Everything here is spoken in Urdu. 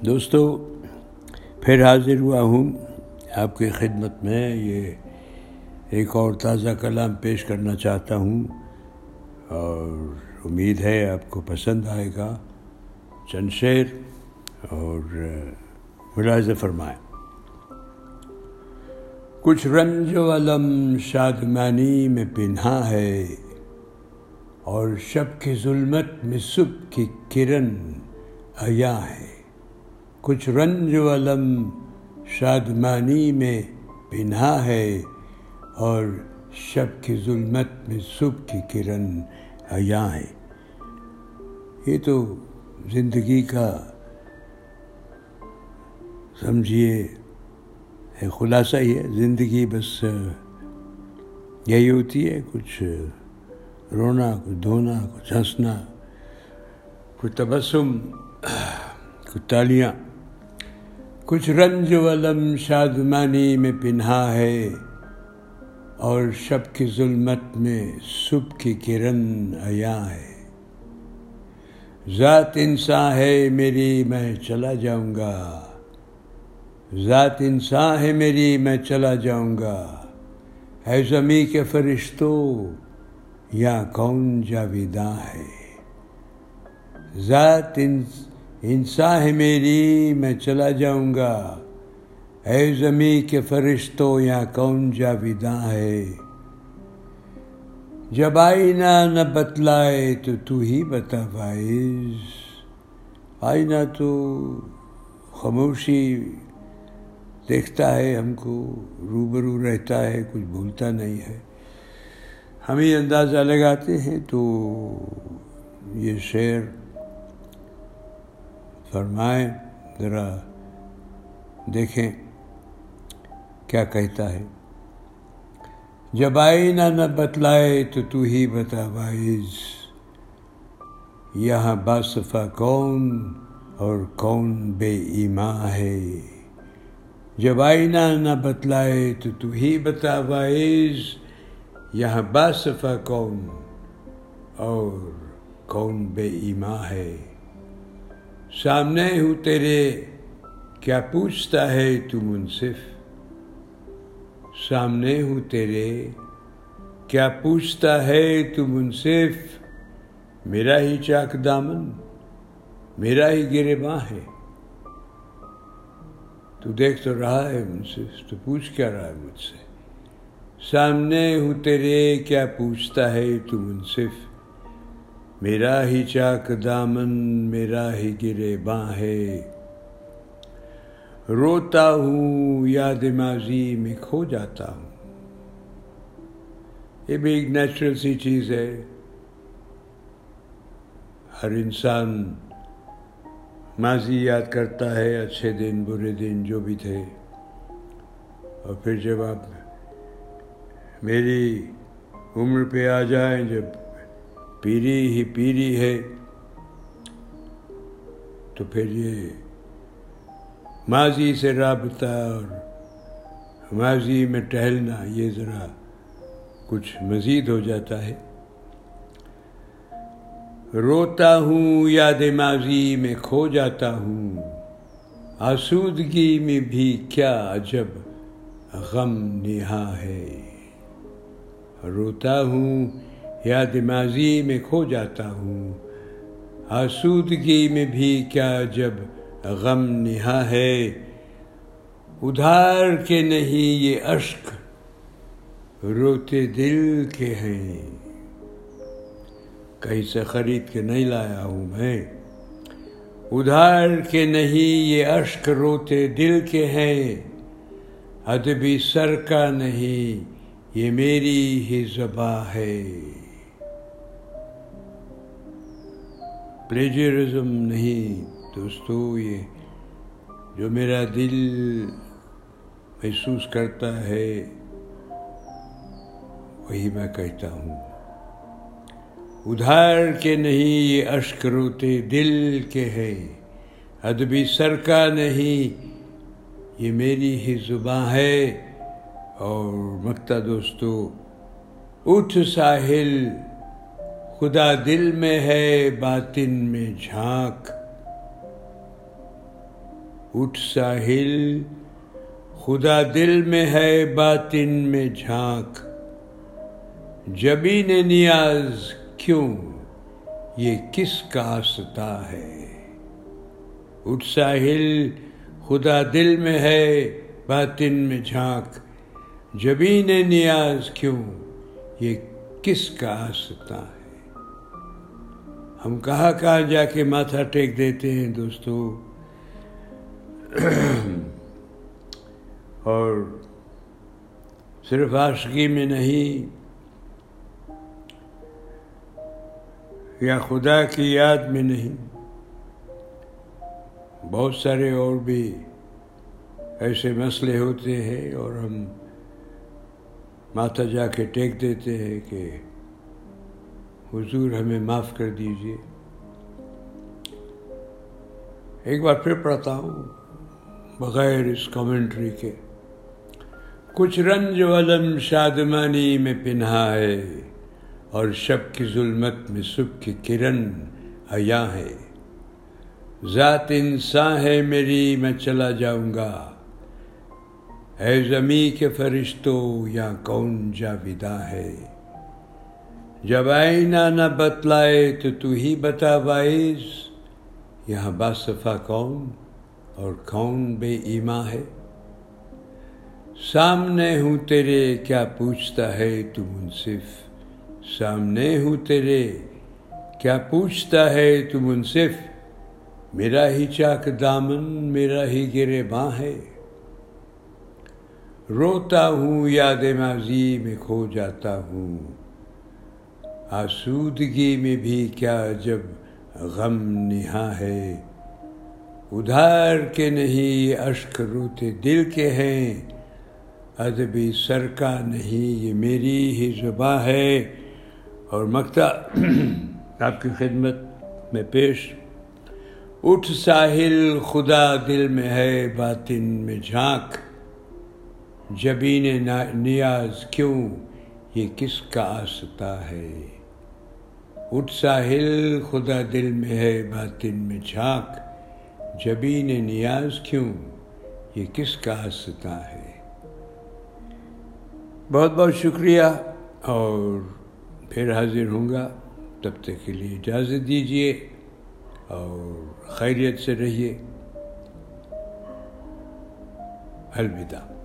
دوستو، پھر حاضر ہوا ہوں آپ کی خدمت میں۔ یہ ایک اور تازہ کلام پیش کرنا چاہتا ہوں اور امید ہے آپ کو پسند آئے گا۔ چند شعر اور ملاحظہ فرمائیں۔ کچھ رنج و علم شادمانی میں پنہا ہے اور شب کی ظلمت میں صبح کی کرن عیا ہے۔ کچھ رنج و علم شادمانی میں پنہا ہے اور شب کی ظلمت میں صبح کی کرن عیا ہے۔ یہ تو زندگی کا سمجھیے خلاصہ ہی ہے، زندگی بس یہی ہوتی ہے، کچھ رونا، کچھ دھونا، کچھ ہنسنا، کچھ تبسم، کچھ تالیاں۔ کچھ رنج علم شادمانی میں پنہا ہے اور شب کی ظلمت میں صبح کی کرن عیا ہے۔ ذات انسان ہے میری، میں چلا جاؤں گا۔ ذات انسان ہے میری، میں چلا جاؤں گا۔ ہے زمیں کے فرشتوں یا کون جاویداں ہے۔ ذات انسان ہے میری، میں چلا جاؤں گا۔ اے زمیں کے فرشتوں یا کون جاویداں ہے؟ جب آئینہ نہ بتلائے تو تو ہی بتا بائز آئینہ تو خاموشی دیکھتا ہے، ہم کو روبرو رہتا ہے، کچھ بھولتا نہیں ہے۔ ہم ہی اندازہ لگاتے ہیں تو یہ شعر فرمائیں ذرا دیکھیں کیا کہتا ہے۔ جب آئینہ نہ بتلائے تو تو ہی بتا بائز یہاں باصفہ کون اور کون بے ایماں ہے۔ جب آئینہ نہ بتلائے تو تو ہی بتا بائز یہاں باصفہ کون اور کون بے ایماں ہے۔ سامنے ہوں تیرے کیا پوچھتا ہے تو منصف سامنے ہوں تیرے کیا پوچھتا ہے تو منصف میرا ہی چاک دامن میرا ہی گرے باں ہے تو دیکھ تو رہا ہے منصف تو پوچھ کیا رہا ہے مجھ سے سامنے ہوں تیرے کیا پوچھتا ہے تو منصف میرا ہی چاک دامن، میرا ہی گرے باں ہے روتا ہوں، یاد ماضی میں کھو جاتا ہوں۔ یہ بھی ایک نیچرل سی چیز ہے۔ ہر انسان ماضی یاد کرتا ہے، اچھے دن، برے دن، جو بھی تھے۔ اور پھر جب آپ میری عمر پہ آ جائیں، جب پیری ہی پیری ہے، تو پھر یہ ماضی سے رابطہ اور ماضی میں ٹہلنا، یہ ذرا کچھ مزید ہو جاتا ہے۔ روتا ہوں، یاد ماضی میں کھو جاتا ہوں۔ آسودگی میں بھی کیا عجب غم نہا ہے۔ روتا ہوں یاد ماضی میں کھو جاتا ہوں۔ آسودگی میں بھی کیا جب غم نہا ہے۔ ادھار کے نہیں یہ اشک روتے دل کے ہیں۔ کہیں سے خرید کے نہیں لایا ہوں میں۔ ادھار کے نہیں یہ اشک روتے دل کے ہیں۔ ادبی سر کا نہیں، یہ میری ہی زباں ہے۔ پلیجرزم نہیں دوستو، یہ جو میرا دل محسوس کرتا ہے، وہی میں کہتا ہوں۔ ادھار کے نہیں، یہ اشک روتے دل کے ہے۔ ادبی سر کا نہیں، یہ میری ہی زباں ہے۔ اور مکتا دوستو، اٹھ ساحل خدا دل میں ہے، باطن میں جھانک۔ اٹھ ساحل، خدا دل میں ہے، باطن میں جھانک۔ جبی نے نیاز کیوں؟ یہ کس کا آستا ہے؟ اٹھ ساحل، خدا دل میں ہے، باطن میں جھانک۔ جبی نے نیاز کیوں؟ یہ کس کا آستا ہے؟ ہم کہاں کہاں جا کے ماتھا ٹیک دیتے ہیں دوستو؟ اور صرف عاشقی میں نہیں، یا خدا کی یاد میں نہیں، بہت سارے اور بھی ایسے مسئلے ہوتے ہیں اور ہم ماتھا جا کے ٹیک دیتے ہیں کہ حضور ہمیں معاف کر دیجیے ایک بار پھر پڑھتا ہوں، بغیر اس کامنٹری کے۔ کچھ رنج و علم شادمانی میں پنہا ہے، اور شب کی ظلمت میں صبح کی کرن حیا ہے۔ ذات انسان ہے میری، میں چلا جاؤں گا۔ اے زمیں کے فرشتوں یا کون جا ودا ہے؟ جب آئینہ نہ بتلائے تو تو ہی بتا باعث یہاں باصفا کون اور کون بے ایما ہے سامنے ہوں تیرے کیا پوچھتا ہے تو منصف سامنے ہوں تیرے کیا پوچھتا ہے تو منصف میرا ہی چاک دامن میرا ہی گرے باں ہے روتا ہوں یاد ماضی میں کھو جاتا ہوں آسودگی میں بھی کیا جب غم نہا ہے؟ ادھار کے نہیں، اشک روتے دل کے ہیں۔ ادبی سر کا نہیں، یہ میری ہی زباں ہے۔ اور مکتا آپ کی خدمت میں پیش۔ اٹھ ساحل خدا دل میں ہے، باطن میں جھانک۔ جبین نیاز کیوں؟ یہ کس کا آستا ہے؟ اٹھ ساحل خدا دل میں ہے، باطن میں جھانک جبین نیاز کیوں؟ یہ کس کا آستا ہے؟ بہت بہت شکریہ۔ اور پھر حاضر ہوں گا۔ تب تک کے لیے اجازت دیجیے اور خیریت سے رہیے۔ الوداع۔